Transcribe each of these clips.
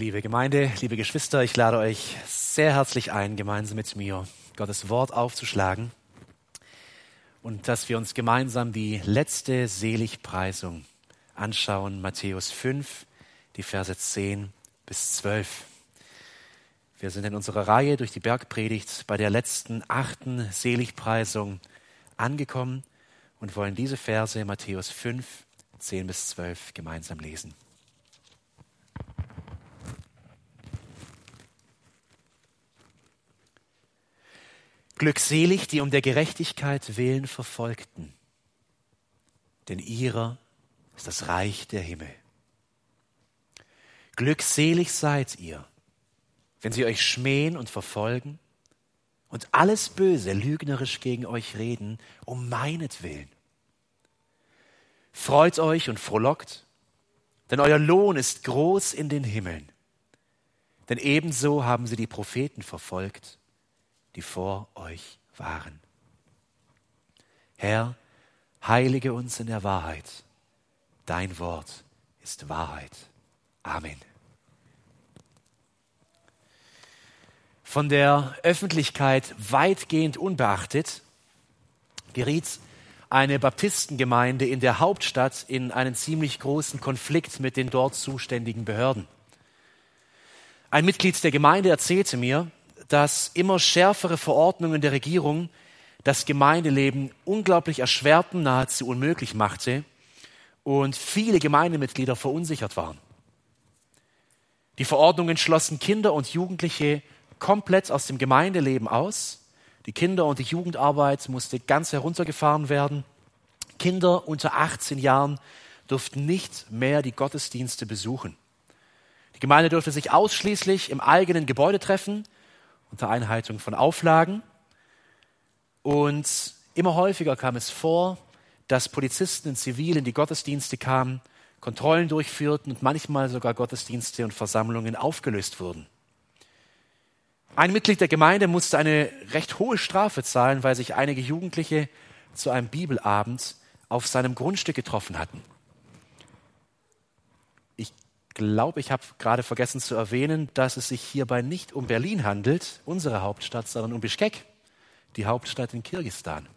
Liebe Gemeinde, liebe Geschwister, ich lade euch sehr herzlich ein, gemeinsam mit mir Gottes Wort aufzuschlagen und dass wir uns gemeinsam die letzte Seligpreisung anschauen, Matthäus 5, die Verse 10 bis 12. Wir sind in unserer Reihe durch die Bergpredigt bei der letzten achten Seligpreisung angekommen und wollen diese Verse Matthäus 5, 10 bis 12 gemeinsam lesen. Glückselig, die um der Gerechtigkeit willen verfolgten, denn ihrer ist das Reich der Himmel. Glückselig seid ihr, wenn sie euch schmähen und verfolgen und alles Böse lügnerisch gegen euch reden, um meinetwillen. Freut euch und frohlockt, denn euer Lohn ist groß in den Himmeln. Denn ebenso haben sie die Propheten verfolgt, die vor euch waren. Herr, heilige uns in der Wahrheit. Dein Wort ist Wahrheit. Amen. Von der Öffentlichkeit weitgehend unbeachtet geriet eine Baptistengemeinde in der Hauptstadt in einen ziemlich großen Konflikt mit den dort zuständigen Behörden. Ein Mitglied der Gemeinde erzählte mir, dass immer schärfere Verordnungen der Regierung das Gemeindeleben unglaublich erschwerten, nahezu unmöglich machte und viele Gemeindemitglieder verunsichert waren. Die Verordnungen schlossen Kinder und Jugendliche komplett aus dem Gemeindeleben aus. Die Kinder- und die Jugendarbeit musste ganz heruntergefahren werden. Kinder unter 18 Jahren durften nicht mehr die Gottesdienste besuchen. Die Gemeinde durfte sich ausschließlich im eigenen Gebäude treffen unter Einhaltung von Auflagen. Und immer häufiger kam es vor, dass Polizisten in Zivil in die Gottesdienste kamen, Kontrollen durchführten und manchmal sogar Gottesdienste und Versammlungen aufgelöst wurden. Ein Mitglied der Gemeinde musste eine recht hohe Strafe zahlen, weil sich einige Jugendliche zu einem Bibelabend auf seinem Grundstück getroffen hatten glaube, ich habe gerade vergessen zu erwähnen, dass es sich hierbei nicht um Berlin handelt, unsere Hauptstadt, sondern um Bischkek, die Hauptstadt in Kirgistan.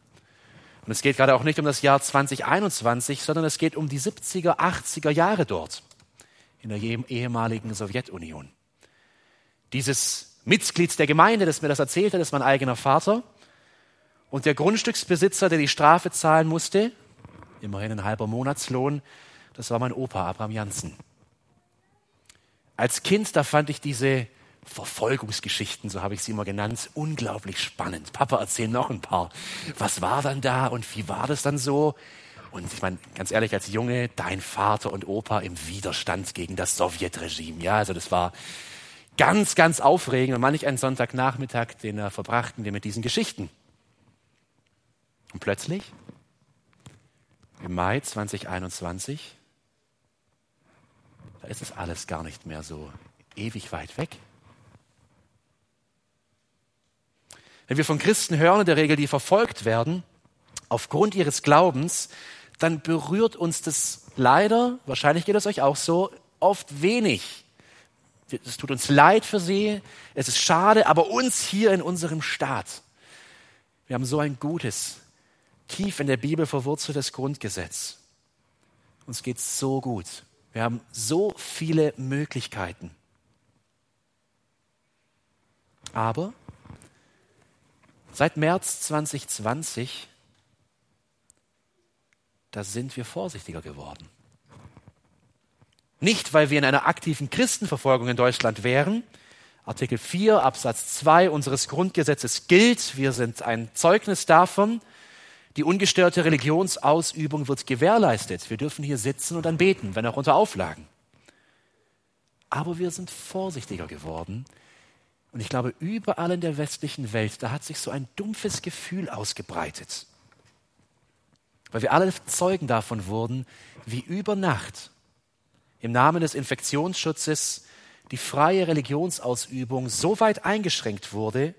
Und es geht gerade auch nicht um das Jahr 2021, sondern es geht um die 70er, 80er Jahre dort, in der ehemaligen Sowjetunion. Dieses Mitglied der Gemeinde, das mir das erzählte, das ist mein eigener Vater. Und der Grundstücksbesitzer, der die Strafe zahlen musste, immerhin ein halber Monatslohn, das war mein Opa Abraham Janssen. Als Kind, da fand ich diese Verfolgungsgeschichten, so habe ich sie immer genannt, unglaublich spannend. Papa, erzähl noch ein paar. Was war dann da und wie war das dann so? Und ich meine, ganz ehrlich, als Junge, dein Vater und Opa im Widerstand gegen das Sowjetregime. Ja, also das war ganz, ganz aufregend und manch einen Sonntagnachmittag, den er verbrachten wir mit diesen Geschichten. Und plötzlich, im Mai 2021, da ist es alles gar nicht mehr so ewig weit weg. Wenn wir von Christen hören, in der Regel, die verfolgt werden, aufgrund ihres Glaubens, dann berührt uns das leider, wahrscheinlich geht es euch auch so, oft wenig. Es tut uns leid für sie, es ist schade, aber uns hier in unserem Staat, wir haben so ein gutes, tief in der Bibel verwurzeltes Grundgesetz. Uns geht so gut. Wir haben so viele Möglichkeiten. Aber seit März 2020, da sind wir vorsichtiger geworden. Nicht, weil wir in einer aktiven Christenverfolgung in Deutschland wären. Artikel 4 Absatz 2 unseres Grundgesetzes gilt. Wir sind ein Zeugnis davon. Die ungestörte Religionsausübung wird gewährleistet. Wir dürfen hier sitzen und dann beten, wenn auch unter Auflagen. Aber wir sind vorsichtiger geworden. Und ich glaube, überall in der westlichen Welt, da hat sich so ein dumpfes Gefühl ausgebreitet. Weil wir alle Zeugen davon wurden, wie über Nacht im Namen des Infektionsschutzes die freie Religionsausübung so weit eingeschränkt wurde,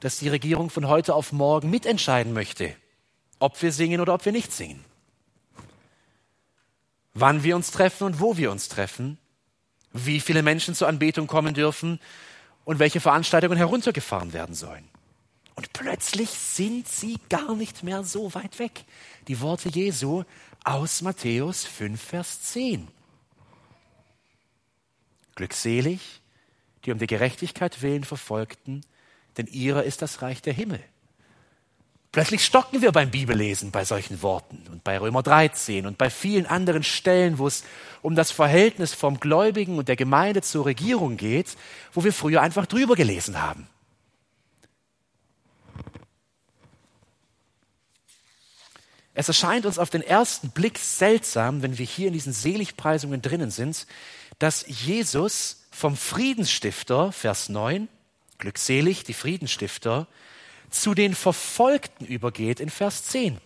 dass die Regierung von heute auf morgen mitentscheiden möchte, ob wir singen oder ob wir nicht singen. Wann wir uns treffen und wo wir uns treffen wie viele Menschen zur Anbetung kommen dürfen und welche Veranstaltungen heruntergefahren werden sollen. Und plötzlich sind sie gar nicht mehr so weit weg. Die Worte Jesu aus Matthäus 5, Vers 10. Glückselig, die um der Gerechtigkeit willen verfolgten, denn ihrer ist das Reich der Himmel. Plötzlich stocken wir beim Bibellesen bei solchen Worten und bei Römer 13 und bei vielen anderen Stellen, wo es um das Verhältnis vom Gläubigen und der Gemeinde zur Regierung geht, wo wir früher einfach drüber gelesen haben. Es erscheint uns auf den ersten Blick seltsam, wenn wir hier in diesen Seligpreisungen drinnen sind, dass Jesus vom Friedensstifter, Vers 9, glückselig die Friedensstifter, zu den Verfolgten übergeht in Vers 10.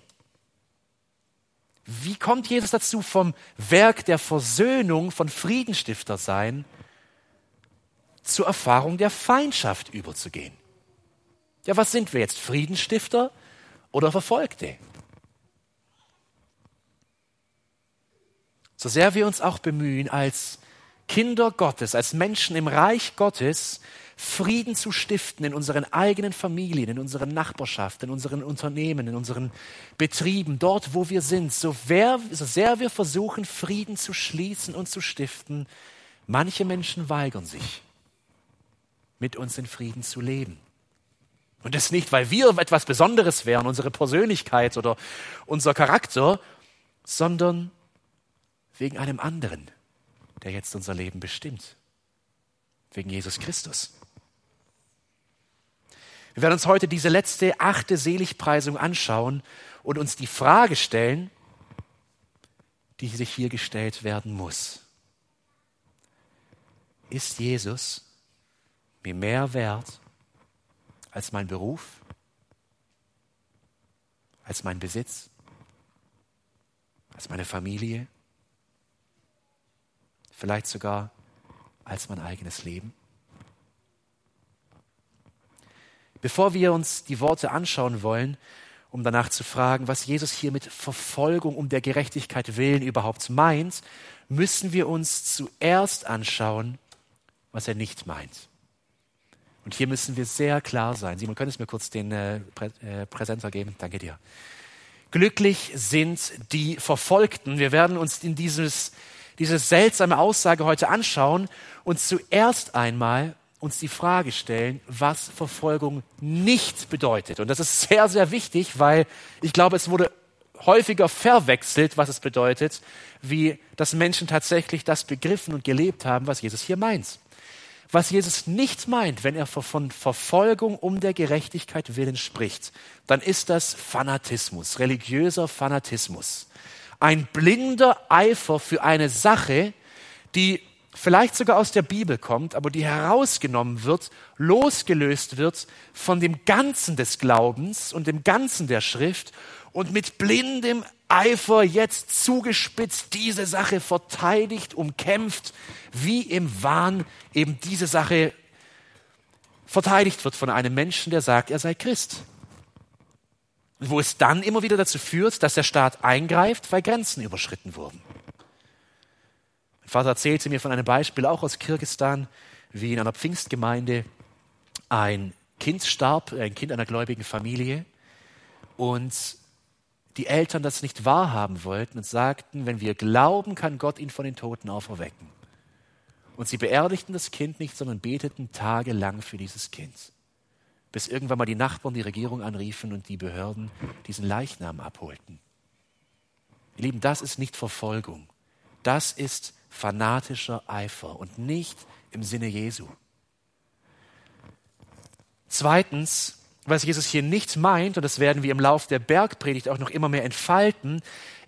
Wie kommt Jesus dazu, vom Werk der Versöhnung, von Friedensstifter sein, zur Erfahrung der Feindschaft überzugehen? Ja, was sind wir jetzt? Friedensstifter oder Verfolgte? So sehr wir uns auch bemühen, als Kinder Gottes, als Menschen im Reich Gottes, Frieden zu stiften in unseren eigenen Familien, in unseren Nachbarschaften, in unseren Unternehmen, in unseren Betrieben, dort, wo wir sind, so, wer, so sehr wir versuchen, Frieden zu schließen und zu stiften, manche Menschen weigern sich, mit uns in Frieden zu leben. Und das nicht, weil wir etwas Besonderes wären, unsere Persönlichkeit oder unser Charakter, sondern wegen einem anderen, der jetzt unser Leben bestimmt. Wegen Jesus Christus. Wir werden uns heute diese letzte achte Seligpreisung anschauen und uns die Frage stellen, die sich hier gestellt werden muss. Ist Jesus mir mehr wert als mein Beruf, als mein Besitz, als meine Familie, vielleicht sogar als mein eigenes Leben? Bevor wir uns die Worte anschauen wollen, um danach zu fragen, was Jesus hier mit Verfolgung um der Gerechtigkeit willen überhaupt meint, müssen wir uns zuerst anschauen, was er nicht meint. Und hier müssen wir sehr klar sein. Simon, könntest du mir kurz den äh, Prä äh, Präsenter geben? Danke dir. Glücklich sind die Verfolgten. Wir werden uns in dieses, diese seltsame Aussage heute anschauen und zuerst einmal uns die Frage stellen, was Verfolgung nicht bedeutet. Und das ist sehr, sehr wichtig, weil ich glaube, es wurde häufiger verwechselt, was es bedeutet, wie dass Menschen tatsächlich das begriffen und gelebt haben, was Jesus hier meint. Was Jesus nicht meint, wenn er von Verfolgung um der Gerechtigkeit willen spricht, dann ist das Fanatismus, religiöser Fanatismus. Ein blinder Eifer für eine Sache, die vielleicht sogar aus der Bibel kommt, aber die herausgenommen wird, losgelöst wird von dem Ganzen des Glaubens und dem Ganzen der Schrift und mit blindem Eifer jetzt zugespitzt diese Sache verteidigt, umkämpft, wie im Wahn eben diese Sache verteidigt wird von einem Menschen, der sagt, er sei Christ. Wo es dann immer wieder dazu führt, dass der Staat eingreift, weil Grenzen überschritten wurden. Vater erzählte mir von einem Beispiel auch aus Kirgistan, wie in einer Pfingstgemeinde ein Kind starb, ein Kind einer gläubigen Familie und die Eltern das nicht wahrhaben wollten und sagten, wenn wir glauben, kann Gott ihn von den Toten auferwecken. Und sie beerdigten das Kind nicht, sondern beteten tagelang für dieses Kind. Bis irgendwann mal die Nachbarn die Regierung anriefen und die Behörden diesen Leichnam abholten. Ihr Lieben, das ist nicht Verfolgung. Das ist fanatischer Eifer und nicht im Sinne Jesu. Zweitens, was Jesus hier nicht meint, und das werden wir im Lauf der Bergpredigt auch noch immer mehr entfalten,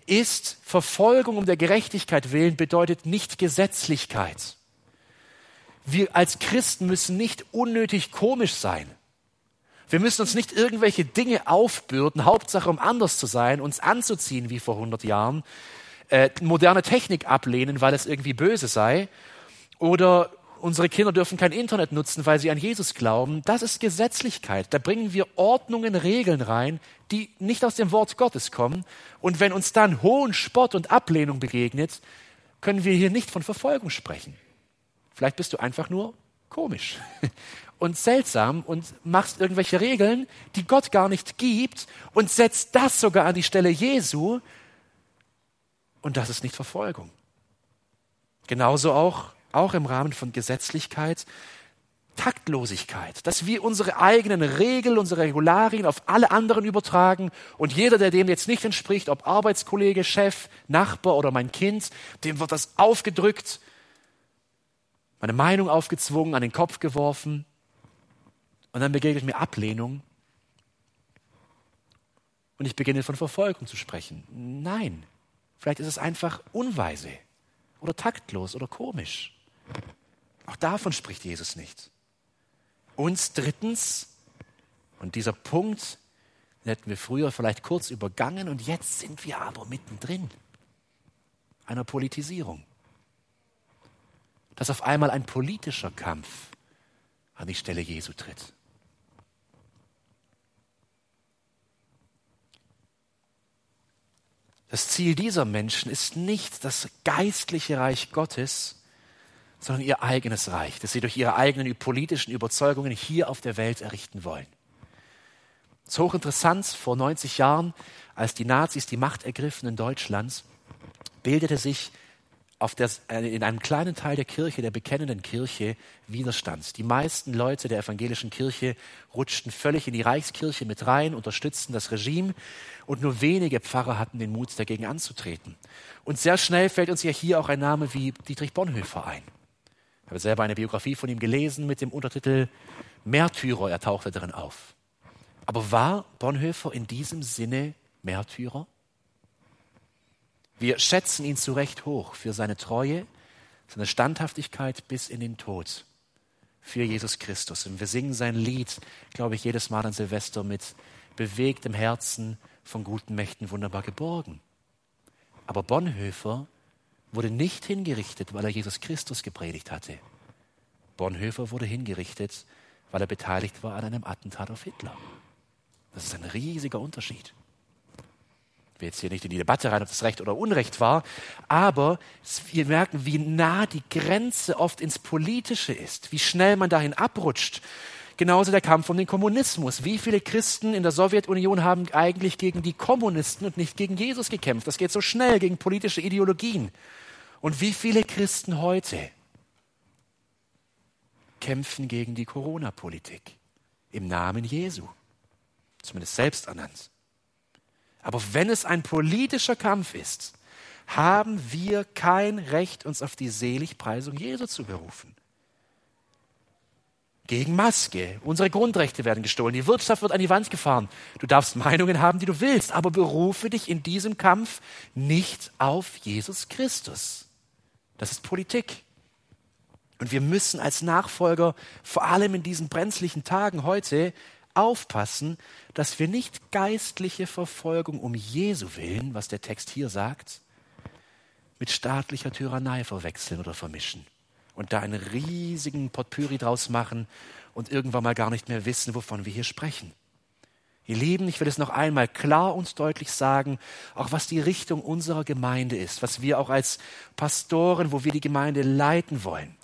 ist Verfolgung um der Gerechtigkeit willen bedeutet nicht Gesetzlichkeit. Wir als Christen müssen nicht unnötig komisch sein. Wir müssen uns nicht irgendwelche Dinge aufbürden, Hauptsache um anders zu sein, uns anzuziehen wie vor 100 Jahren, äh, moderne Technik ablehnen, weil es irgendwie böse sei. Oder unsere Kinder dürfen kein Internet nutzen, weil sie an Jesus glauben. Das ist Gesetzlichkeit. Da bringen wir Ordnungen, Regeln rein, die nicht aus dem Wort Gottes kommen. Und wenn uns dann hohen Spott und Ablehnung begegnet, können wir hier nicht von Verfolgung sprechen. Vielleicht bist du einfach nur komisch und seltsam und machst irgendwelche Regeln, die Gott gar nicht gibt und setzt das sogar an die Stelle Jesu. Und das ist nicht Verfolgung. Genauso auch, auch im Rahmen von Gesetzlichkeit, Taktlosigkeit, dass wir unsere eigenen Regeln, unsere Regularien auf alle anderen übertragen und jeder, der dem jetzt nicht entspricht, ob Arbeitskollege, Chef, Nachbar oder mein Kind, dem wird das aufgedrückt, meine Meinung aufgezwungen, an den Kopf geworfen und dann begegnet mir Ablehnung und ich beginne von Verfolgung zu sprechen. Nein, vielleicht ist es einfach unweise oder taktlos oder komisch. Auch davon spricht Jesus nicht. Und drittens, und dieser Punkt, den hätten wir früher vielleicht kurz übergangen und jetzt sind wir aber mittendrin einer Politisierung. Dass auf einmal ein politischer Kampf an die Stelle Jesu tritt. Das Ziel dieser Menschen ist nicht das geistliche Reich Gottes, sondern ihr eigenes Reich, das sie durch ihre eigenen politischen Überzeugungen hier auf der Welt errichten wollen. Es ist hochinteressant, vor 90 Jahren, als die Nazis die Macht ergriffen in Deutschland, bildete sich der, äh, in einem kleinen Teil der Kirche, der bekennenden Kirche, Widerstand. Die meisten Leute der evangelischen Kirche rutschten völlig in die Reichskirche mit rein, unterstützten das Regime und nur wenige Pfarrer hatten den Mut, dagegen anzutreten. Und sehr schnell fällt uns ja hier auch ein Name wie Dietrich Bonhoeffer ein. Ich habe selber eine Biografie von ihm gelesen mit dem Untertitel Märtyrer, er tauchte darin auf. Aber war Bonhoeffer in diesem Sinne Märtyrer? Wir schätzen ihn zu Recht hoch für seine Treue, seine Standhaftigkeit bis in den Tod für Jesus Christus. Und wir singen sein Lied, glaube ich, jedes Mal an Silvester mit bewegtem Herzen von guten Mächten wunderbar geborgen. Aber Bonhoeffer wurde nicht hingerichtet, weil er Jesus Christus gepredigt hatte. Bonhoeffer wurde hingerichtet, weil er beteiligt war an einem Attentat auf Hitler. Das ist ein riesiger Unterschied. Will jetzt hier nicht in die Debatte rein, ob das Recht oder Unrecht war, aber wir merken, wie nah die Grenze oft ins Politische ist, wie schnell man dahin abrutscht. Genauso der Kampf um den Kommunismus. Wie viele Christen in der Sowjetunion haben eigentlich gegen die Kommunisten und nicht gegen Jesus gekämpft? Das geht so schnell gegen politische Ideologien. Und wie viele Christen heute kämpfen gegen die Corona-Politik im Namen Jesu, zumindest selbst ernannt. Aber wenn es ein politischer Kampf ist, haben wir kein Recht, uns auf die Seligpreisung Jesu zu berufen. Gegen Maske. Unsere Grundrechte werden gestohlen. Die Wirtschaft wird an die Wand gefahren. Du darfst Meinungen haben, die du willst, aber berufe dich in diesem Kampf nicht auf Jesus Christus. Das ist Politik. Und wir müssen als Nachfolger, vor allem in diesen brenzlichen Tagen heute, aufpassen, dass wir nicht geistliche Verfolgung um Jesu willen, was der Text hier sagt, mit staatlicher Tyrannei verwechseln oder vermischen und da einen riesigen Potpourri draus machen und irgendwann mal gar nicht mehr wissen, wovon wir hier sprechen. Ihr Lieben, ich will es noch einmal klar und deutlich sagen, auch was die Richtung unserer Gemeinde ist, was wir auch als Pastoren, wo wir die Gemeinde leiten wollen.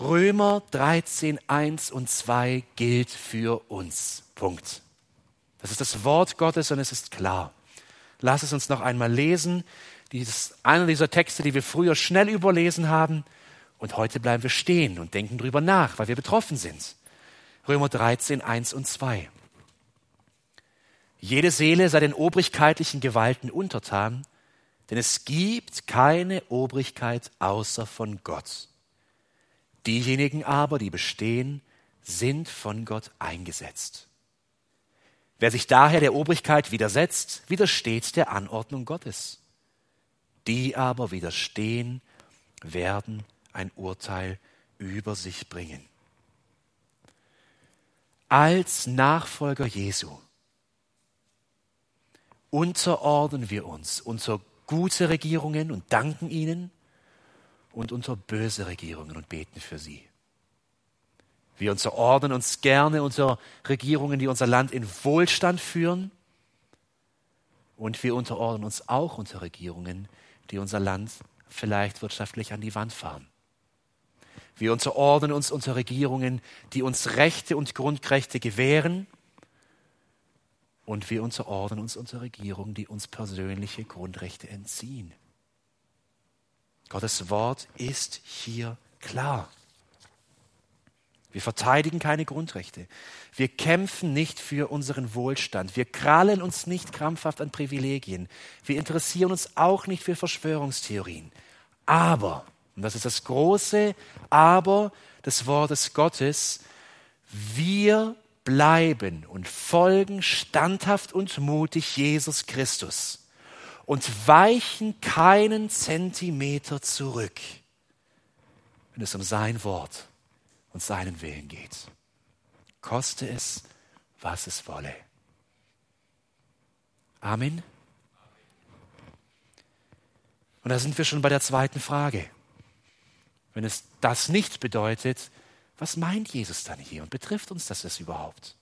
Römer 13, 1 und 2 gilt für uns. Punkt. Das ist das Wort Gottes und es ist klar. Lass es uns noch einmal lesen. Dieses, einer dieser Texte, die wir früher schnell überlesen haben. Und heute bleiben wir stehen und denken drüber nach, weil wir betroffen sind. Römer 13, 1 und 2. Jede Seele sei den obrigkeitlichen Gewalten untertan, denn es gibt keine Obrigkeit außer von Gott. Diejenigen aber, die bestehen, sind von Gott eingesetzt. Wer sich daher der Obrigkeit widersetzt, widersteht der Anordnung Gottes. Die aber widerstehen, werden ein Urteil über sich bringen. Als Nachfolger Jesu unterordnen wir uns unter gute Regierungen und danken ihnen und unter böse Regierungen und beten für sie. Wir unterordnen uns gerne unter Regierungen, die unser Land in Wohlstand führen. Und wir unterordnen uns auch unter Regierungen, die unser Land vielleicht wirtschaftlich an die Wand fahren. Wir unterordnen uns unter Regierungen, die uns Rechte und Grundrechte gewähren. Und wir unterordnen uns unter Regierungen, die uns persönliche Grundrechte entziehen. Gottes Wort ist hier klar. Wir verteidigen keine Grundrechte. Wir kämpfen nicht für unseren Wohlstand. Wir krallen uns nicht krampfhaft an Privilegien. Wir interessieren uns auch nicht für Verschwörungstheorien. Aber, und das ist das große Aber des Wortes Gottes, wir bleiben und folgen standhaft und mutig Jesus Christus und weichen keinen Zentimeter zurück, wenn es um sein Wort und seinen Willen geht. Koste es, was es wolle. Amen. Und da sind wir schon bei der zweiten Frage. Wenn es das nicht bedeutet, was meint Jesus dann hier und betrifft uns das überhaupt?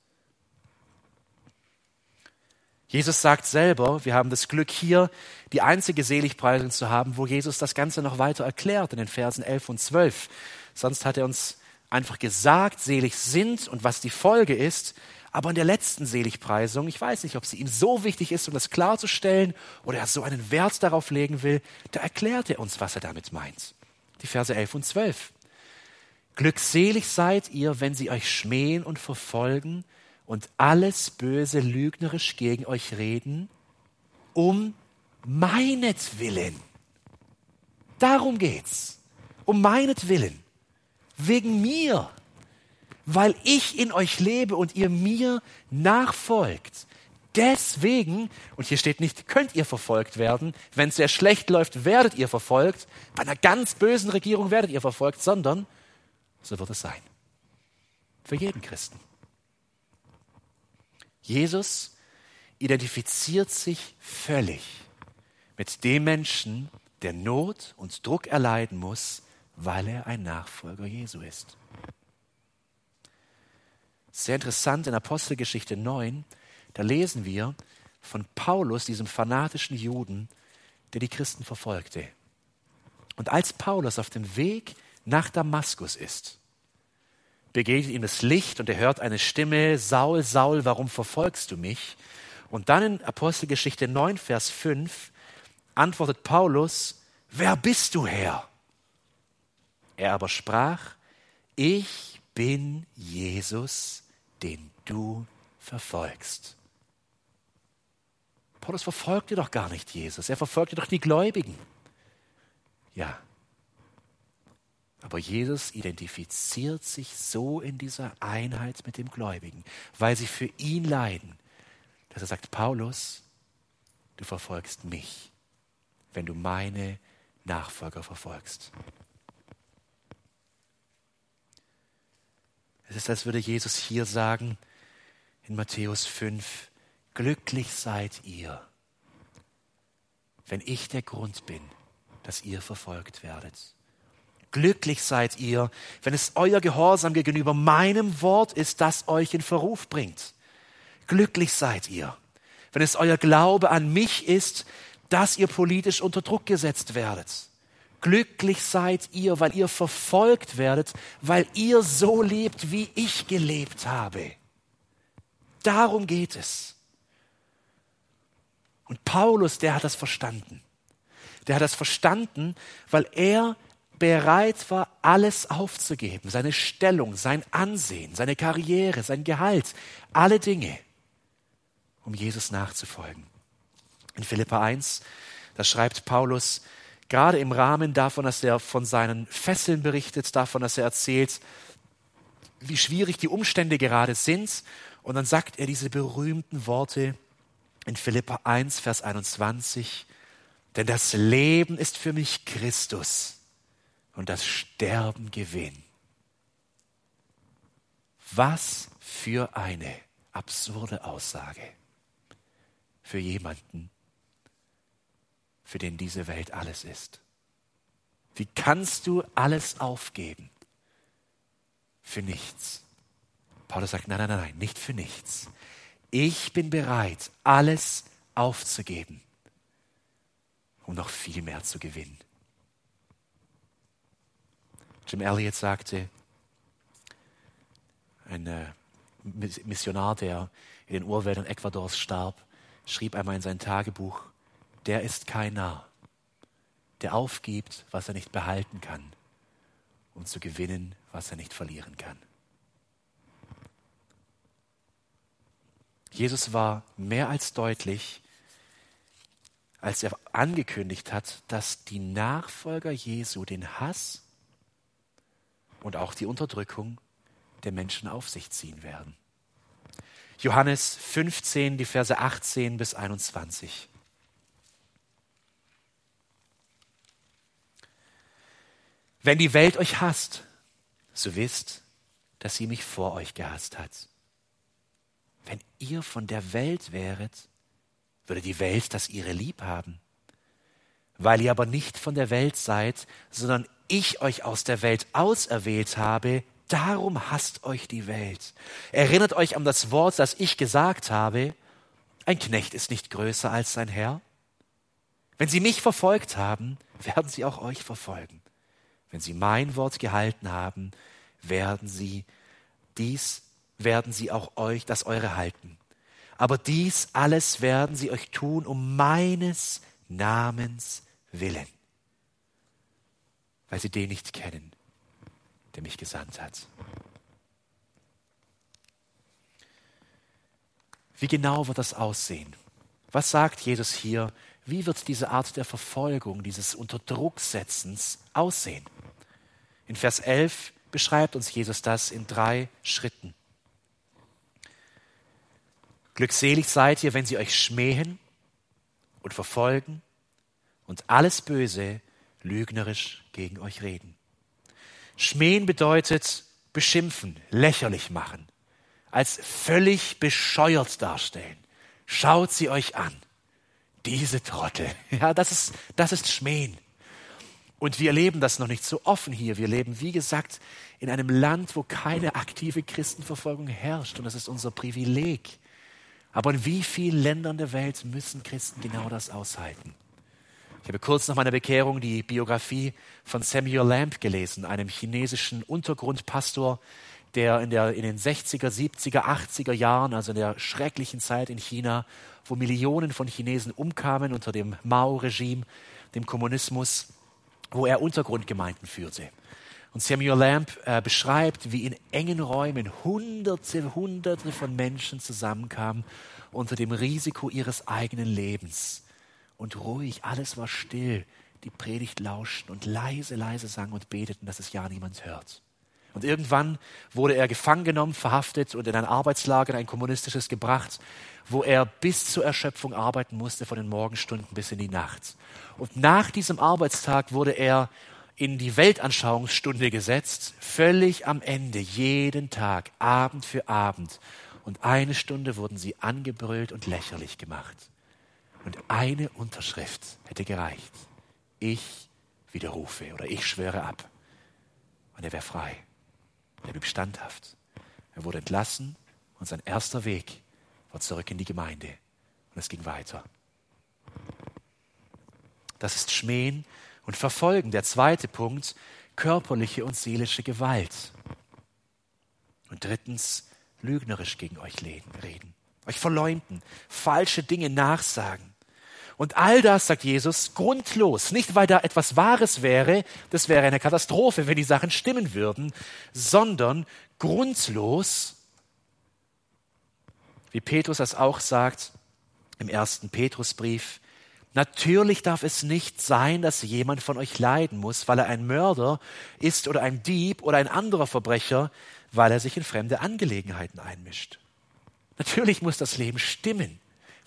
Jesus sagt selber, wir haben das Glück hier, die einzige Seligpreisung zu haben, wo Jesus das Ganze noch weiter erklärt in den Versen 11 und 12. Sonst hat er uns einfach gesagt, selig sind und was die Folge ist. Aber in der letzten Seligpreisung, ich weiß nicht, ob sie ihm so wichtig ist, um das klarzustellen oder er so einen Wert darauf legen will, da erklärt er uns, was er damit meint. Die Verse 11 und 12. Glückselig seid ihr, wenn sie euch schmähen und verfolgen und alles Böse lügnerisch gegen euch reden, um meinetwillen. Darum geht's. Um meinetwillen wegen mir, weil ich in euch lebe und ihr mir nachfolgt. Deswegen, und hier steht nicht, könnt ihr verfolgt werden, wenn es sehr schlecht läuft, werdet ihr verfolgt, bei einer ganz bösen Regierung werdet ihr verfolgt, sondern so wird es sein. Für jeden Christen. Jesus identifiziert sich völlig mit dem Menschen, der Not und Druck erleiden muss, weil er ein Nachfolger Jesu ist. Sehr interessant in Apostelgeschichte 9, da lesen wir von Paulus, diesem fanatischen Juden, der die Christen verfolgte. Und als Paulus auf dem Weg nach Damaskus ist, begegnet ihm das Licht und er hört eine Stimme, Saul, Saul, warum verfolgst du mich? Und dann in Apostelgeschichte 9, Vers 5 antwortet Paulus, wer bist du, Herr? Er aber sprach, ich bin Jesus, den du verfolgst. Paulus verfolgte doch gar nicht Jesus, er verfolgte doch die Gläubigen. Ja, aber Jesus identifiziert sich so in dieser Einheit mit dem Gläubigen, weil sie für ihn leiden, dass er sagt, Paulus, du verfolgst mich, wenn du meine Nachfolger verfolgst. Es ist, als würde Jesus hier sagen, in Matthäus 5, glücklich seid ihr, wenn ich der Grund bin, dass ihr verfolgt werdet. Glücklich seid ihr, wenn es euer Gehorsam gegenüber meinem Wort ist, das euch in Verruf bringt. Glücklich seid ihr, wenn es euer Glaube an mich ist, dass ihr politisch unter Druck gesetzt werdet. Glücklich seid ihr, weil ihr verfolgt werdet, weil ihr so lebt, wie ich gelebt habe. Darum geht es. Und Paulus, der hat das verstanden. Der hat das verstanden, weil er bereit war, alles aufzugeben. Seine Stellung, sein Ansehen, seine Karriere, sein Gehalt, alle Dinge, um Jesus nachzufolgen. In Philippa 1, da schreibt Paulus, gerade im Rahmen davon, dass er von seinen Fesseln berichtet, davon, dass er erzählt, wie schwierig die Umstände gerade sind. Und dann sagt er diese berühmten Worte in Philippa 1, Vers 21, denn das Leben ist für mich Christus und das Sterben Gewinn. Was für eine absurde Aussage für jemanden, für den diese Welt alles ist? Wie kannst du alles aufgeben? Für nichts. Paulus sagt, nein, nein, nein, nicht für nichts. Ich bin bereit, alles aufzugeben, um noch viel mehr zu gewinnen. Jim Elliot sagte, ein äh, Missionar, der in den Urwäldern Ecuadors starb, schrieb einmal in sein Tagebuch, der ist kein Narr, der aufgibt, was er nicht behalten kann, um zu gewinnen, was er nicht verlieren kann. Jesus war mehr als deutlich, als er angekündigt hat, dass die Nachfolger Jesu den Hass und auch die Unterdrückung der Menschen auf sich ziehen werden. Johannes 15, die Verse 18 bis 21. Wenn die Welt euch hasst, so wisst, dass sie mich vor euch gehasst hat. Wenn ihr von der Welt wäret, würde die Welt das ihre lieb haben. Weil ihr aber nicht von der Welt seid, sondern ich euch aus der Welt auserwählt habe, Darum hasst euch die Welt. Erinnert euch an das Wort, das ich gesagt habe, ein Knecht ist nicht größer als sein Herr. Wenn sie mich verfolgt haben, werden sie auch euch verfolgen. Wenn sie mein Wort gehalten haben, werden sie dies, werden sie auch euch das eure halten. Aber dies alles werden sie euch tun um meines Namens willen, weil sie den nicht kennen, der mich gesandt hat. Wie genau wird das aussehen? Was sagt Jesus hier? Wie wird diese Art der Verfolgung, dieses Unterdrucksetzens aussehen? In Vers 11 beschreibt uns Jesus das in drei Schritten. Glückselig seid ihr, wenn sie euch schmähen und verfolgen und alles Böse lügnerisch gegen euch reden. Schmähen bedeutet beschimpfen, lächerlich machen, als völlig bescheuert darstellen. Schaut sie euch an. Diese Trottel. Ja, das ist, das ist Schmähen. Und wir erleben das noch nicht so offen hier. Wir leben, wie gesagt, in einem Land, wo keine aktive Christenverfolgung herrscht. Und das ist unser Privileg. Aber in wie vielen Ländern der Welt müssen Christen genau das aushalten? Ich habe kurz nach meiner Bekehrung die Biografie von Samuel Lamb gelesen, einem chinesischen Untergrundpastor, der in, der in den 60er, 70er, 80er Jahren, also in der schrecklichen Zeit in China, wo Millionen von Chinesen umkamen unter dem Mao-Regime, dem Kommunismus, wo er Untergrundgemeinden führte. Und Samuel Lamb äh, beschreibt, wie in engen Räumen Hunderte, Hunderte von Menschen zusammenkamen unter dem Risiko ihres eigenen Lebens und ruhig, alles war still. Die Predigt lauschten und leise, leise sangen und beteten, dass es ja niemand hört. Und irgendwann wurde er gefangen genommen, verhaftet und in ein Arbeitslager, ein kommunistisches, gebracht, wo er bis zur Erschöpfung arbeiten musste, von den Morgenstunden bis in die Nacht. Und nach diesem Arbeitstag wurde er in die Weltanschauungsstunde gesetzt, völlig am Ende, jeden Tag, Abend für Abend. Und eine Stunde wurden sie angebrüllt und lächerlich gemacht. Und eine Unterschrift hätte gereicht. Ich widerrufe oder ich schwöre ab. Und er wäre frei. Er blieb standhaft. Er wurde entlassen und sein erster Weg war zurück in die Gemeinde. Und es ging weiter. Das ist Schmähen und Verfolgen. Der zweite Punkt, körperliche und seelische Gewalt. Und drittens, lügnerisch gegen euch reden euch verleumden, falsche Dinge nachsagen. Und all das, sagt Jesus, grundlos. Nicht, weil da etwas Wahres wäre, das wäre eine Katastrophe, wenn die Sachen stimmen würden, sondern grundlos, wie Petrus das auch sagt im ersten Petrusbrief, Natürlich darf es nicht sein, dass jemand von euch leiden muss, weil er ein Mörder ist oder ein Dieb oder ein anderer Verbrecher, weil er sich in fremde Angelegenheiten einmischt. Natürlich muss das Leben stimmen.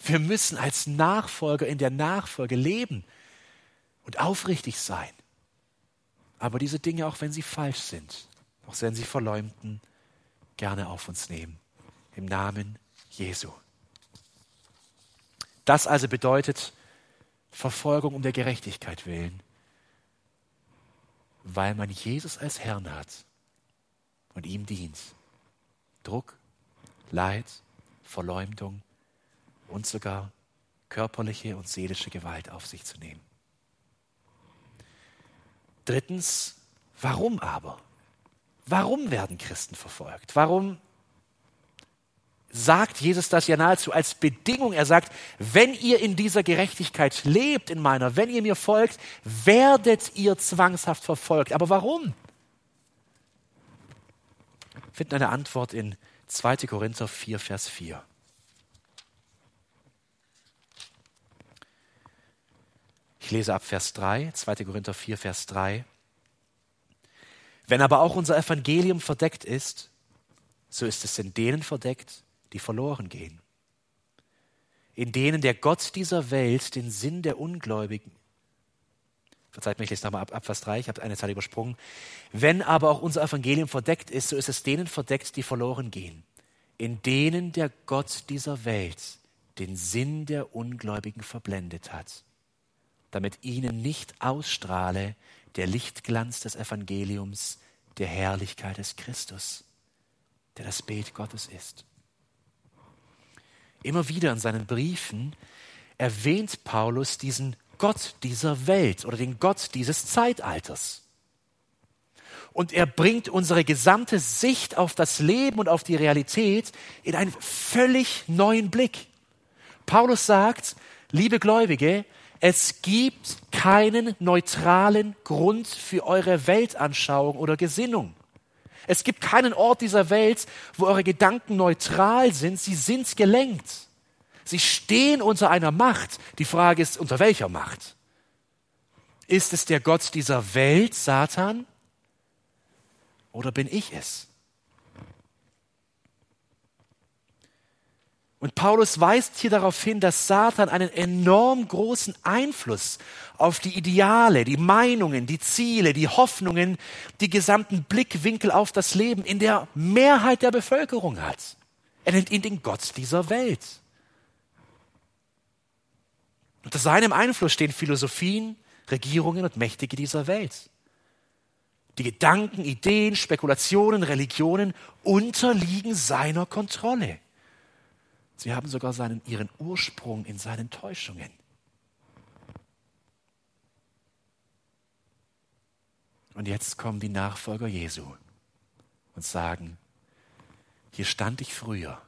Wir müssen als Nachfolger in der Nachfolge leben und aufrichtig sein. Aber diese Dinge, auch wenn sie falsch sind, auch wenn sie verleumden, gerne auf uns nehmen. Im Namen Jesu. Das also bedeutet Verfolgung um der Gerechtigkeit willen, weil man Jesus als Herrn hat und ihm dient. Druck, Leid, Verleumdung und sogar körperliche und seelische Gewalt auf sich zu nehmen. Drittens, Warum aber? Warum werden Christen verfolgt? Warum sagt Jesus das ja nahezu als Bedingung? Er sagt, wenn ihr in dieser Gerechtigkeit lebt, in meiner, wenn ihr mir folgt, werdet ihr zwangshaft verfolgt. Aber warum? Wir finden eine Antwort in 2. Korinther 4, Vers 4. Ich lese ab Vers 3, 2. Korinther 4, Vers 3. Wenn aber auch unser Evangelium verdeckt ist, so ist es in denen verdeckt, die verloren gehen. In denen der Gott dieser Welt den Sinn der Ungläubigen, verzeiht mir, ich lese nochmal ab, ab Vers 3, ich habe eine Zahl übersprungen. Wenn aber auch unser Evangelium verdeckt ist, so ist es denen verdeckt, die verloren gehen. In denen der Gott dieser Welt den Sinn der Ungläubigen verblendet hat damit ihnen nicht ausstrahle der Lichtglanz des Evangeliums, der Herrlichkeit des Christus, der das Bild Gottes ist. Immer wieder in seinen Briefen erwähnt Paulus diesen Gott dieser Welt oder den Gott dieses Zeitalters. Und er bringt unsere gesamte Sicht auf das Leben und auf die Realität in einen völlig neuen Blick. Paulus sagt, liebe Gläubige, es gibt keinen neutralen Grund für eure Weltanschauung oder Gesinnung. Es gibt keinen Ort dieser Welt, wo eure Gedanken neutral sind. Sie sind gelenkt. Sie stehen unter einer Macht. Die Frage ist, unter welcher Macht? Ist es der Gott dieser Welt, Satan? Oder bin ich es? Und Paulus weist hier darauf hin, dass Satan einen enorm großen Einfluss auf die Ideale, die Meinungen, die Ziele, die Hoffnungen, die gesamten Blickwinkel auf das Leben in der Mehrheit der Bevölkerung hat. Er nennt ihn den Gott dieser Welt. Unter seinem Einfluss stehen Philosophien, Regierungen und Mächtige dieser Welt. Die Gedanken, Ideen, Spekulationen, Religionen unterliegen seiner Kontrolle. Sie haben sogar seinen, ihren Ursprung in seinen Täuschungen. Und jetzt kommen die Nachfolger Jesu und sagen, hier stand ich früher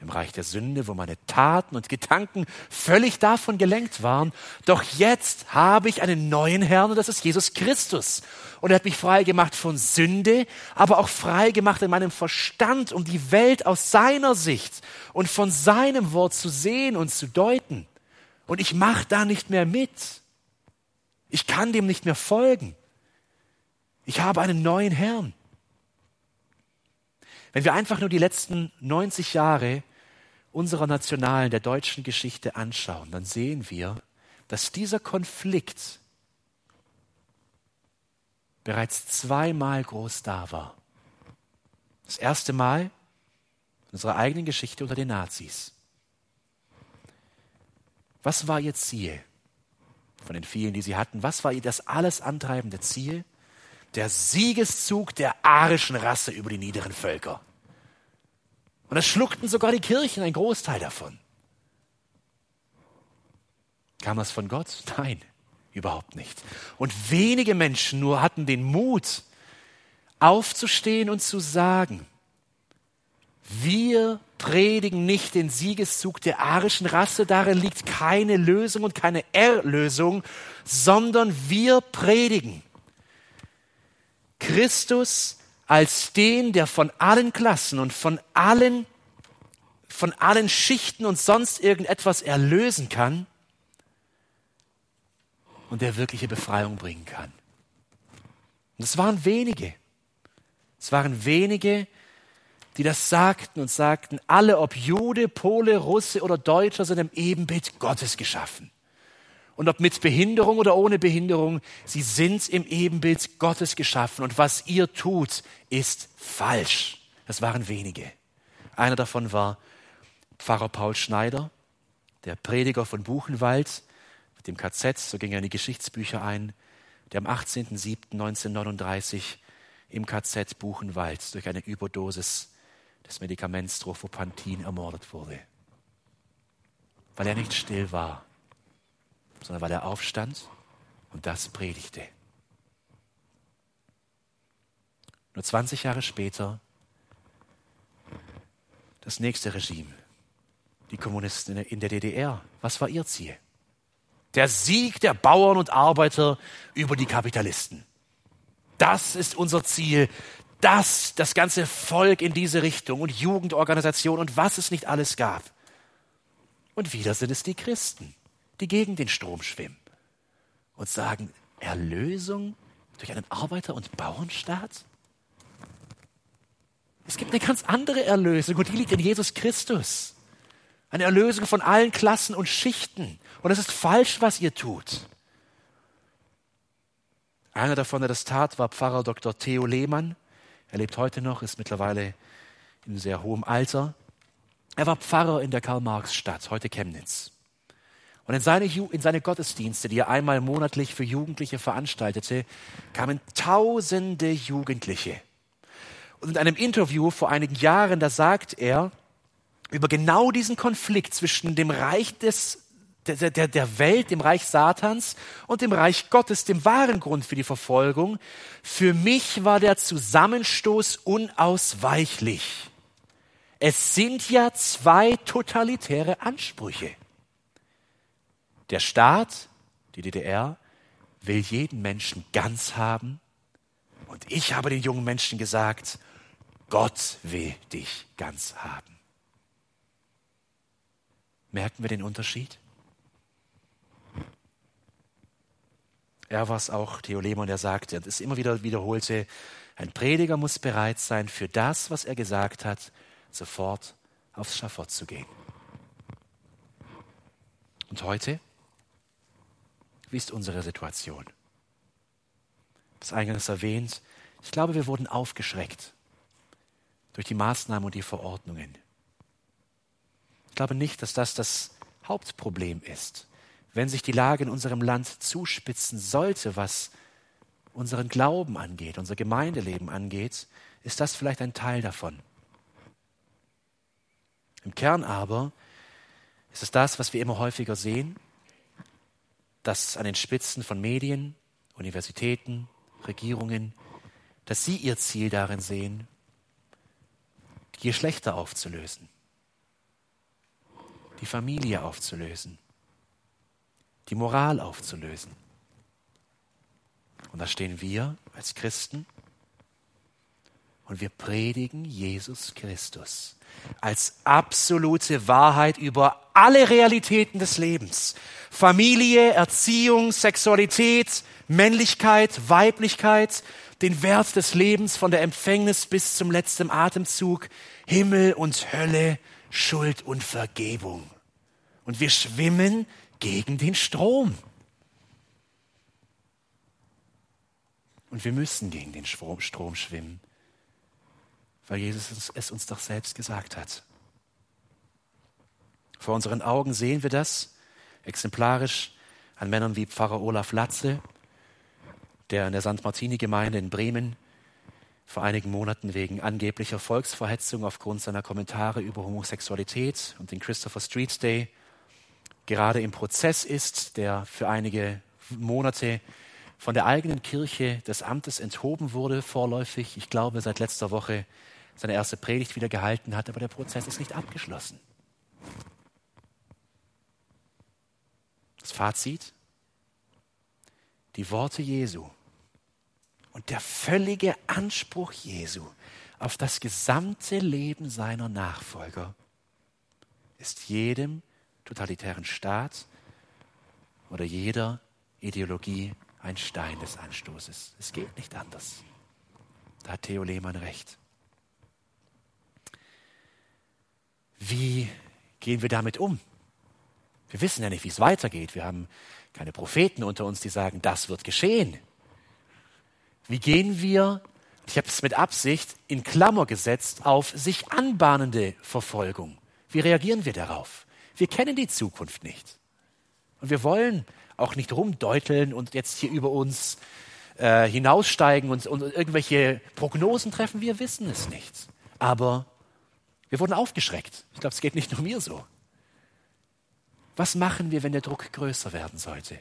im Reich der Sünde, wo meine Taten und Gedanken völlig davon gelenkt waren. Doch jetzt habe ich einen neuen Herrn und das ist Jesus Christus. Und er hat mich frei gemacht von Sünde, aber auch frei gemacht in meinem Verstand, um die Welt aus seiner Sicht und von seinem Wort zu sehen und zu deuten. Und ich mache da nicht mehr mit. Ich kann dem nicht mehr folgen. Ich habe einen neuen Herrn. Wenn wir einfach nur die letzten 90 Jahre unserer nationalen, der deutschen Geschichte anschauen, dann sehen wir, dass dieser Konflikt bereits zweimal groß da war. Das erste Mal in unserer eigenen Geschichte unter den Nazis. Was war ihr Ziel? Von den vielen, die sie hatten, was war ihr das alles antreibende Ziel? Der Siegeszug der arischen Rasse über die niederen Völker. Und das schluckten sogar die Kirchen, ein Großteil davon. Kam das von Gott? Nein, überhaupt nicht. Und wenige Menschen nur hatten den Mut, aufzustehen und zu sagen, wir predigen nicht den Siegeszug der arischen Rasse, darin liegt keine Lösung und keine Erlösung, sondern wir predigen Christus als den, der von allen Klassen und von allen, von allen Schichten und sonst irgendetwas erlösen kann und der wirkliche Befreiung bringen kann. Und es waren wenige. Es waren wenige, die das sagten und sagten, alle, ob Jude, Pole, Russe oder Deutscher, sind im Ebenbild Gottes geschaffen und ob mit Behinderung oder ohne Behinderung, sie sind im Ebenbild Gottes geschaffen. Und was ihr tut, ist falsch. Das waren wenige. Einer davon war Pfarrer Paul Schneider, der Prediger von mit dem KZ, so ging er in die Geschichtsbücher ein, der am 18.07.1939 im KZ Buchenwald durch eine Überdosis des Medikaments Trophopantin ermordet wurde, weil er nicht still war sondern weil er aufstand und das predigte. Nur 20 Jahre später das nächste Regime, die Kommunisten in der DDR. Was war ihr Ziel? Der Sieg der Bauern und Arbeiter über die Kapitalisten. Das ist unser Ziel. Das, das ganze Volk in diese Richtung und Jugendorganisation und was es nicht alles gab. Und wieder sind es die Christen, die gegen den Strom schwimmen und sagen, Erlösung durch einen Arbeiter- und Bauernstaat? Es gibt eine ganz andere Erlösung und die liegt in Jesus Christus. Eine Erlösung von allen Klassen und Schichten. Und es ist falsch, was ihr tut. Einer davon, der das tat, war Pfarrer Dr. Theo Lehmann. Er lebt heute noch, ist mittlerweile in sehr hohem Alter. Er war Pfarrer in der Karl-Marx-Stadt, heute Chemnitz. Und in seine, in seine Gottesdienste, die er einmal monatlich für Jugendliche veranstaltete, kamen tausende Jugendliche. Und in einem Interview vor einigen Jahren, da sagt er über genau diesen Konflikt zwischen dem Reich des, der, der, der Welt, dem Reich Satans und dem Reich Gottes, dem wahren Grund für die Verfolgung. Für mich war der Zusammenstoß unausweichlich. Es sind ja zwei totalitäre Ansprüche. Der Staat, die DDR, will jeden Menschen ganz haben. Und ich habe den jungen Menschen gesagt, Gott will dich ganz haben. Merken wir den Unterschied? Er war es auch, Theo Lehmann, der sagte, und es immer wieder wiederholte, ein Prediger muss bereit sein, für das, was er gesagt hat, sofort aufs Schafott zu gehen. Und heute? Wie ist unsere Situation? Das eingangs erwähnt, ich glaube, wir wurden aufgeschreckt durch die Maßnahmen und die Verordnungen. Ich glaube nicht, dass das das Hauptproblem ist. Wenn sich die Lage in unserem Land zuspitzen sollte, was unseren Glauben angeht, unser Gemeindeleben angeht, ist das vielleicht ein Teil davon. Im Kern aber ist es das, was wir immer häufiger sehen, dass an den Spitzen von Medien, Universitäten, Regierungen, dass sie ihr Ziel darin sehen, die Geschlechter aufzulösen, die Familie aufzulösen, die Moral aufzulösen. Und da stehen wir als Christen und wir predigen Jesus Christus als absolute Wahrheit über alle Realitäten des Lebens. Familie, Erziehung, Sexualität, Männlichkeit, Weiblichkeit, den Wert des Lebens von der Empfängnis bis zum letzten Atemzug, Himmel und Hölle, Schuld und Vergebung. Und wir schwimmen gegen den Strom. Und wir müssen gegen den Strom, schwimmen, weil Jesus es uns doch selbst gesagt hat. Vor unseren Augen sehen wir das exemplarisch an Männern wie Pfarrer Olaf Latze, der in der St. Martini-Gemeinde in Bremen vor einigen Monaten wegen angeblicher Volksverhetzung aufgrund seiner Kommentare über Homosexualität und den Christopher Street Day gerade im Prozess ist, der für einige Monate von der eigenen Kirche des Amtes enthoben wurde, vorläufig. Ich glaube, seit letzter Woche seine erste Predigt wieder gehalten hat, aber der Prozess ist nicht abgeschlossen. Das Fazit? Die Worte Jesu und der völlige Anspruch Jesu auf das gesamte Leben seiner Nachfolger ist jedem totalitären Staat oder jeder Ideologie ein Stein des Anstoßes. Es geht nicht anders. Da hat Theo Lehmann recht. Wie gehen wir damit um? Wir wissen ja nicht, wie es weitergeht. Wir haben keine Propheten unter uns, die sagen, das wird geschehen. Wie gehen wir, ich habe es mit Absicht in Klammer gesetzt, auf sich anbahnende Verfolgung? Wie reagieren wir darauf? Wir kennen die Zukunft nicht. Und wir wollen auch nicht rumdeuteln und jetzt hier über uns äh, hinaussteigen und, und irgendwelche Prognosen treffen. Wir wissen es nicht. Aber wir wurden aufgeschreckt. Ich glaube, es geht nicht nur mir so. Was machen wir, wenn der Druck größer werden sollte?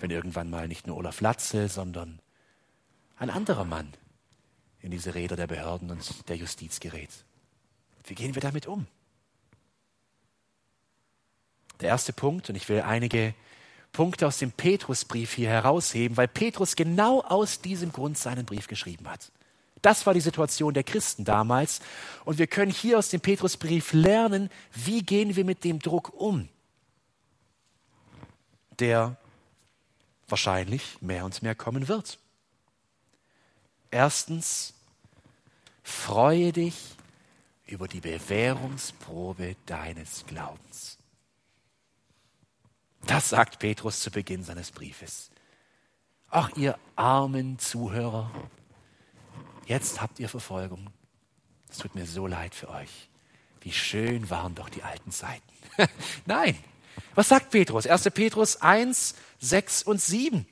Wenn irgendwann mal nicht nur Olaf Latze, sondern ein anderer Mann in diese Räder der Behörden und der Justiz gerät. Wie gehen wir damit um? Der erste Punkt, und ich will einige Punkte aus dem Petrusbrief hier herausheben, weil Petrus genau aus diesem Grund seinen Brief geschrieben hat. Das war die Situation der Christen damals. Und wir können hier aus dem Petrusbrief lernen, wie gehen wir mit dem Druck um, der wahrscheinlich mehr und mehr kommen wird. Erstens, freue dich über die Bewährungsprobe deines Glaubens. Das sagt Petrus zu Beginn seines Briefes. Ach, ihr armen Zuhörer, jetzt habt ihr Verfolgung. Es tut mir so leid für euch. Wie schön waren doch die alten Zeiten. Nein, was sagt Petrus? 1. Petrus 1, 6 und 7.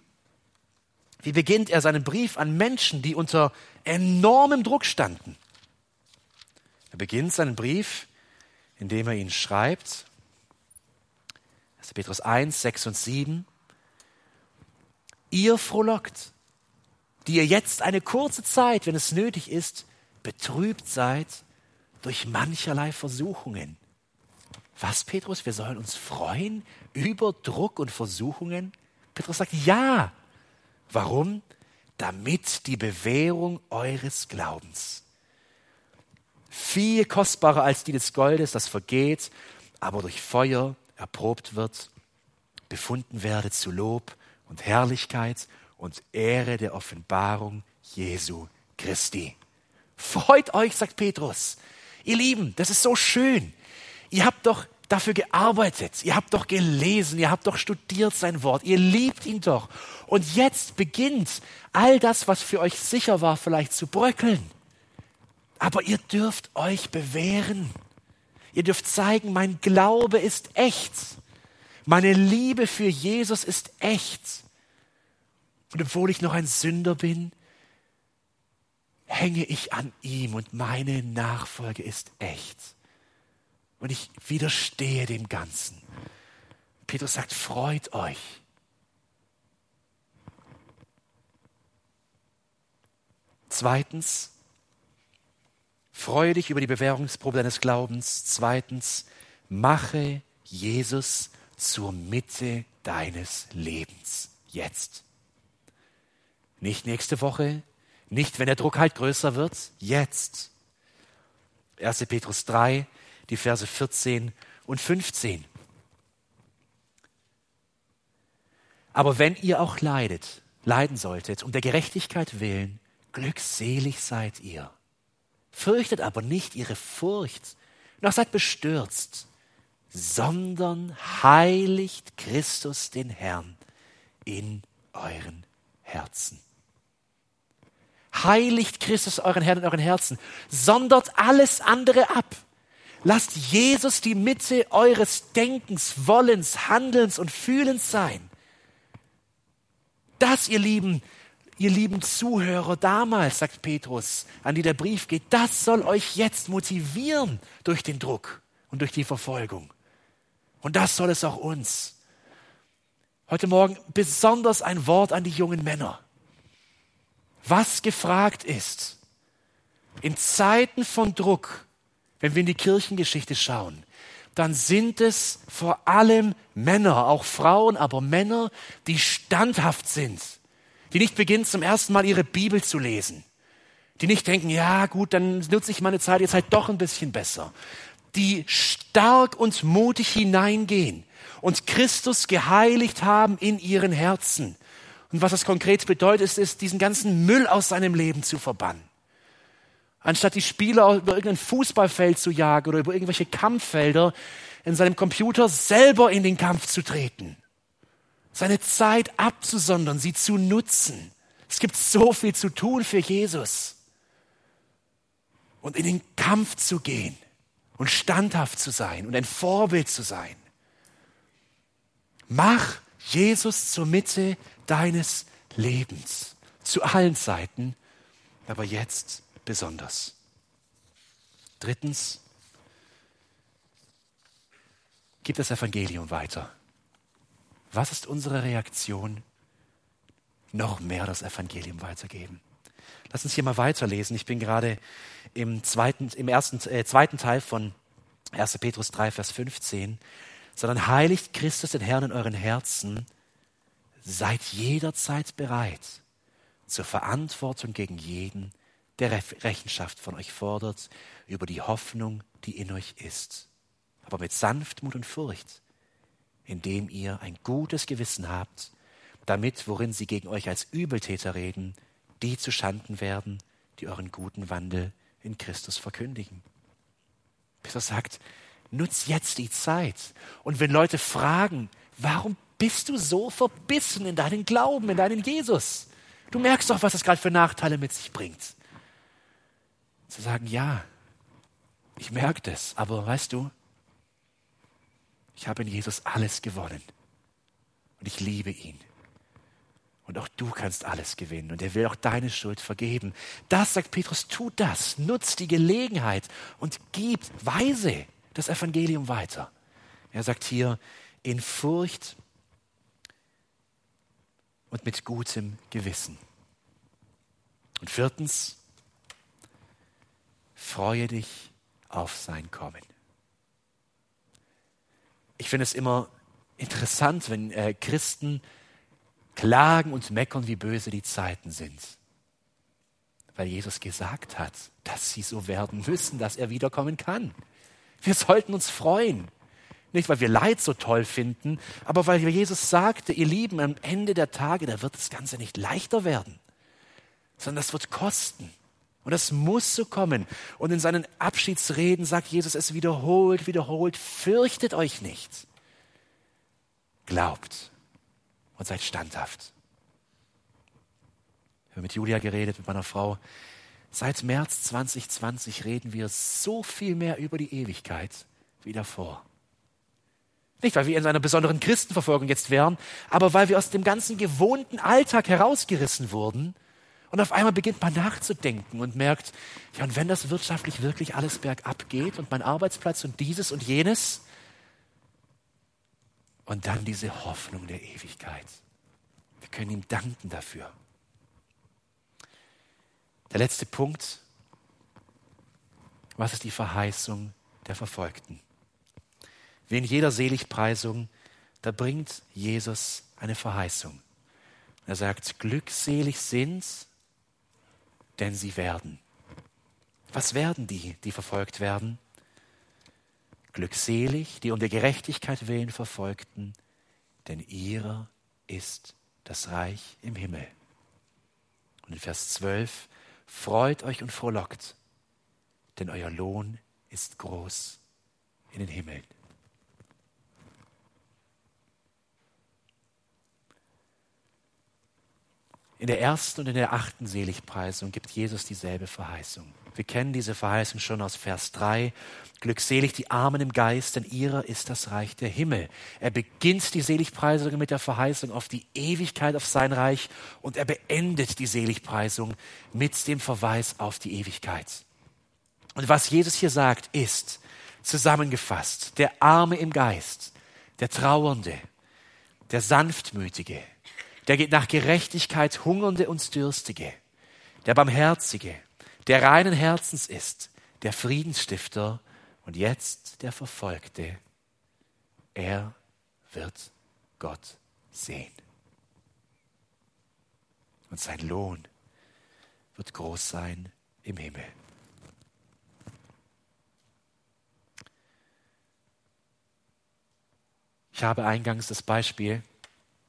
Wie beginnt er seinen Brief an Menschen, die unter enormem Druck standen? Er beginnt seinen Brief, indem er ihn schreibt. 1. Petrus 1, 6 und 7. Ihr frohlockt, die ihr jetzt eine kurze Zeit, wenn es nötig ist, betrübt seid durch mancherlei Versuchungen. Was, Petrus? Wir sollen uns freuen über Druck und Versuchungen? Petrus sagt, ja. Warum? Damit die Bewährung eures Glaubens viel kostbarer als die des Goldes, das vergeht, aber durch Feuer erprobt wird, befunden werde zu Lob und Herrlichkeit und Ehre der Offenbarung Jesu Christi. Freut euch, sagt Petrus. Ihr Lieben, das ist so schön. Ihr habt doch dafür gearbeitet, ihr habt doch gelesen, ihr habt doch studiert sein Wort, ihr liebt ihn doch. Und jetzt beginnt all das, was für euch sicher war, vielleicht zu bröckeln. Aber ihr dürft euch bewähren. Ihr dürft zeigen, mein Glaube ist echt. Meine Liebe für Jesus ist echt. Und obwohl ich noch ein Sünder bin, hänge ich an ihm und meine Nachfolge ist echt. Und ich widerstehe dem Ganzen. Petrus sagt, freut euch. Zweitens, freue dich über die Bewährungsprobe deines Glaubens. Zweitens, mache Jesus zur Mitte deines Lebens. Jetzt. Nicht nächste Woche, nicht wenn der Druck halt größer wird, jetzt. 1. Petrus 3, die Verse 14 und 15. Aber wenn ihr auch leidet, leiden solltet, um der Gerechtigkeit willen, glückselig seid ihr. Fürchtet aber nicht ihre Furcht, noch seid bestürzt, sondern heiligt Christus den Herrn in euren Herzen. Heiligt Christus euren Herrn in euren Herzen, sondert alles andere ab. Lasst Jesus die Mitte eures Denkens, Wollens, Handelns und Fühlens sein. Das, ihr Lieben, ihr lieben Zuhörer damals, sagt Petrus, an die der Brief geht, das soll euch jetzt motivieren durch den Druck und durch die Verfolgung. Und das soll es auch uns. Heute Morgen besonders ein Wort an die jungen Männer. Was gefragt ist, in Zeiten von Druck, wenn wir in die Kirchengeschichte schauen, dann sind es vor allem Männer, auch Frauen, aber Männer, die standhaft sind, die nicht beginnen zum ersten Mal ihre Bibel zu lesen, die nicht denken, ja gut, dann nutze ich meine Zeit jetzt halt doch ein bisschen besser, die stark und mutig hineingehen und Christus geheiligt haben in ihren Herzen. Und was das konkret bedeutet, ist, diesen ganzen Müll aus seinem Leben zu verbannen. Anstatt die Spieler über irgendein Fußballfeld zu jagen oder über irgendwelche Kampffelder, in seinem Computer selber in den Kampf zu treten. Seine Zeit abzusondern, sie zu nutzen. Es gibt so viel zu tun für Jesus. Und in den Kampf zu gehen und standhaft zu sein und ein Vorbild zu sein. Mach Jesus zur Mitte deines Lebens. Zu allen Zeiten, aber jetzt besonders. Drittens, gib das Evangelium weiter. Was ist unsere Reaktion? Noch mehr das Evangelium weitergeben. Lass uns hier mal weiterlesen. Ich bin gerade im, zweiten, im ersten, äh, zweiten Teil von 1. Petrus 3, Vers 15. Sondern heiligt Christus den Herrn in euren Herzen. Seid jederzeit bereit zur Verantwortung gegen jeden, der Rechenschaft von euch fordert über die Hoffnung, die in euch ist. Aber mit Sanftmut und Furcht, indem ihr ein gutes Gewissen habt, damit, worin sie gegen euch als Übeltäter reden, die zu Schanden werden, die euren guten Wandel in Christus verkündigen. Petrus sagt, nutz jetzt die Zeit. Und wenn Leute fragen, warum bist du so verbissen in deinen Glauben, in deinen Jesus? Du merkst doch, was das gerade für Nachteile mit sich bringt. Zu sagen, ja, ich merke das, aber weißt du, ich habe in Jesus alles gewonnen und ich liebe ihn. Und auch du kannst alles gewinnen und er will auch deine Schuld vergeben. Das sagt Petrus, tu das, nutz die Gelegenheit und gib weise das Evangelium weiter. Er sagt hier, in Furcht und mit gutem Gewissen. Und viertens, freue dich auf sein Kommen. Ich finde es immer interessant, wenn äh, Christen klagen und meckern, wie böse die Zeiten sind. Weil Jesus gesagt hat, dass sie so werden müssen, dass er wiederkommen kann. Wir sollten uns freuen. Nicht, weil wir Leid so toll finden, aber weil Jesus sagte, ihr Lieben, am Ende der Tage, da wird das Ganze nicht leichter werden, sondern das wird kosten. Und das muss so kommen. Und in seinen Abschiedsreden sagt Jesus es wiederholt, wiederholt, fürchtet euch nicht. Glaubt und seid standhaft. Ich habe mit Julia geredet, mit meiner Frau. Seit März 2020 reden wir so viel mehr über die Ewigkeit wie davor. Nicht, weil wir in einer besonderen Christenverfolgung jetzt wären, aber weil wir aus dem ganzen gewohnten Alltag herausgerissen wurden und auf einmal beginnt man nachzudenken und merkt, ja, und wenn das wirtschaftlich wirklich alles bergab geht und mein Arbeitsplatz und dieses und jenes, und dann diese Hoffnung der Ewigkeit. Wir können ihm danken dafür. Der letzte Punkt. Was ist die Verheißung der Verfolgten? Wie in jeder Seligpreisung, da bringt Jesus eine Verheißung. Er sagt, glückselig sind, denn sie werden. Was werden die, die verfolgt werden? Glückselig, die um der Gerechtigkeit willen verfolgten, denn ihrer ist das Reich im Himmel. Und in Vers 12, freut euch und frohlockt, denn euer Lohn ist groß in den Himmeln. In der ersten und in der achten Seligpreisung gibt Jesus dieselbe Verheißung. Wir kennen diese Verheißung schon aus Vers 3. Glückselig die Armen im Geist, denn ihrer ist das Reich der Himmel. Er beginnt die Seligpreisung mit der Verheißung auf die Ewigkeit, auf sein Reich und er beendet die Seligpreisung mit dem Verweis auf die Ewigkeit. Und was Jesus hier sagt, ist zusammengefasst, der Arme im Geist, der Trauernde, der Sanftmütige, der nach Gerechtigkeit Hungernde und Dürstige, der Barmherzige, der reinen Herzens ist, der Friedensstifter und jetzt der Verfolgte. Er wird Gott sehen. Und sein Lohn wird groß sein im Himmel. Ich habe eingangs das Beispiel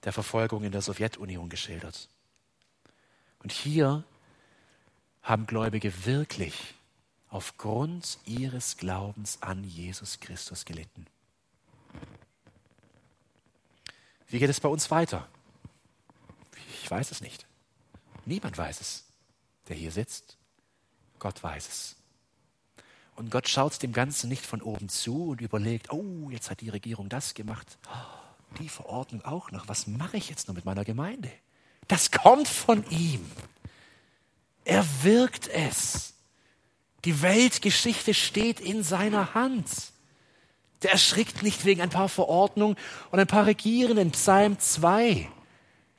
der Verfolgung in der Sowjetunion geschildert. Und hier haben Gläubige wirklich aufgrund ihres Glaubens an Jesus Christus gelitten. Wie geht es bei uns weiter? Ich weiß es nicht. Niemand weiß es, der hier sitzt. Gott weiß es. Und Gott schaut dem Ganzen nicht von oben zu und überlegt, oh, jetzt hat die Regierung das gemacht. Die Verordnung auch noch. Was mache ich jetzt noch mit meiner Gemeinde? Das kommt von ihm. Er wirkt es. Die Weltgeschichte steht in seiner Hand. Der erschrickt nicht wegen ein paar Verordnungen und ein paar Regierenden. Psalm 2.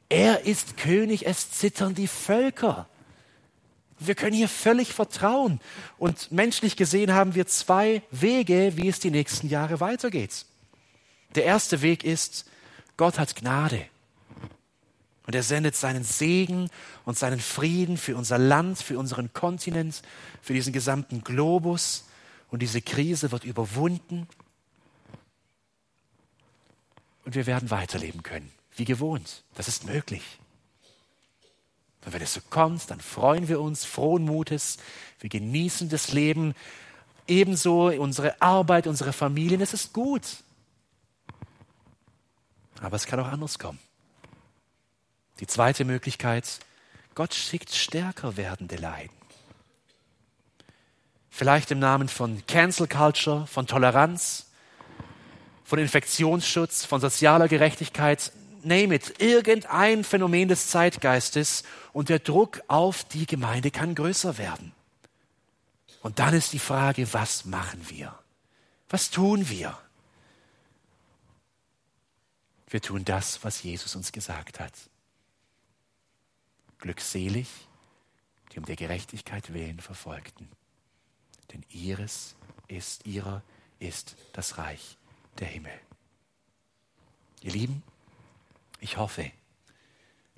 Er ist König, es zittern die Völker. Wir können hier völlig vertrauen. Und menschlich gesehen haben wir zwei Wege, wie es die nächsten Jahre weitergeht. Der erste Weg ist, Gott hat Gnade. Und er sendet seinen Segen und seinen Frieden für unser Land, für unseren Kontinent, für diesen gesamten Globus. Und diese Krise wird überwunden. Und wir werden weiterleben können, wie gewohnt. Das ist möglich. Und wenn es so kommt, dann freuen wir uns frohen Mutes. Wir genießen das Leben, ebenso unsere Arbeit, unsere Familien. Es ist gut. Aber es kann auch anders kommen. Die zweite Möglichkeit, Gott schickt stärker werdende Leiden. Vielleicht im Namen von Cancel Culture, von Toleranz, von Infektionsschutz, von sozialer Gerechtigkeit, name it, irgendein Phänomen des Zeitgeistes und der Druck auf die Gemeinde kann größer werden. Und dann ist die Frage, was machen wir? Was tun wir? Wir tun das, was Jesus uns gesagt hat. Glückselig, die um der Gerechtigkeit willen verfolgten. Denn ihres ist, ihrer ist das Reich der Himmel. Ihr Lieben, ich hoffe,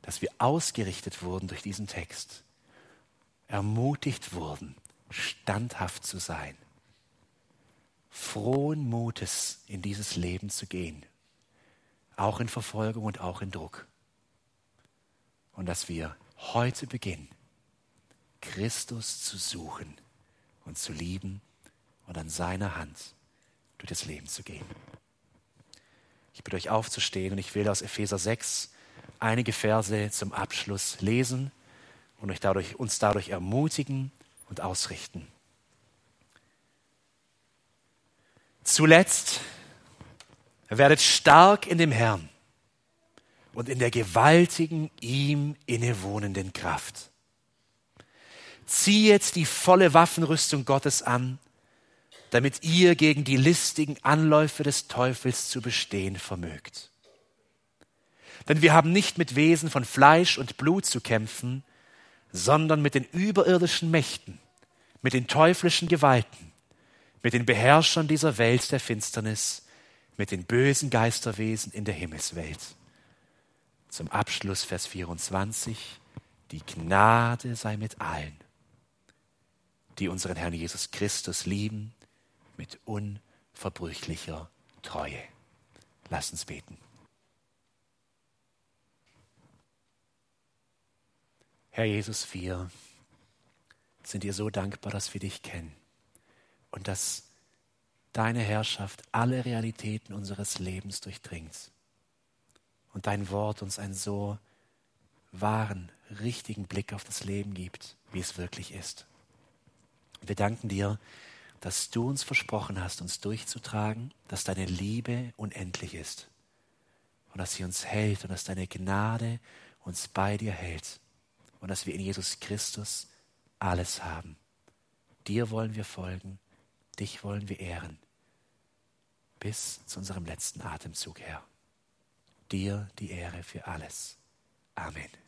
dass wir ausgerichtet wurden durch diesen Text, ermutigt wurden, standhaft zu sein, frohen Mutes in dieses Leben zu gehen, auch in Verfolgung und auch in Druck. Und dass wir heute beginnen, Christus zu suchen und zu lieben und an seiner Hand durch das Leben zu gehen. Ich bitte euch aufzustehen und ich will aus Epheser 6 einige Verse zum Abschluss lesen und euch dadurch, uns dadurch ermutigen und ausrichten. Zuletzt werdet stark in dem Herrn und in der gewaltigen ihm innewohnenden Kraft. Ziehet die volle Waffenrüstung Gottes an, damit ihr gegen die listigen Anläufe des Teufels zu bestehen vermögt. Denn wir haben nicht mit Wesen von Fleisch und Blut zu kämpfen, sondern mit den überirdischen Mächten, mit den teuflischen Gewalten, mit den Beherrschern dieser Welt der Finsternis, mit den bösen Geisterwesen in der Himmelswelt. Zum Abschluss Vers 24. Die Gnade sei mit allen, die unseren Herrn Jesus Christus lieben mit unverbrüchlicher Treue. Lass uns beten. Herr Jesus, wir sind dir so dankbar, dass wir dich kennen und dass deine Herrschaft alle Realitäten unseres Lebens durchdringt und dein Wort uns einen so wahren, richtigen Blick auf das Leben gibt, wie es wirklich ist. Wir danken dir, dass du uns versprochen hast, uns durchzutragen, dass deine Liebe unendlich ist und dass sie uns hält und dass deine Gnade uns bei dir hält und dass wir in Jesus Christus alles haben. Dir wollen wir folgen, dich wollen wir ehren, bis zu unserem letzten Atemzug, Herr. Dir die Ehre für alles. Amen.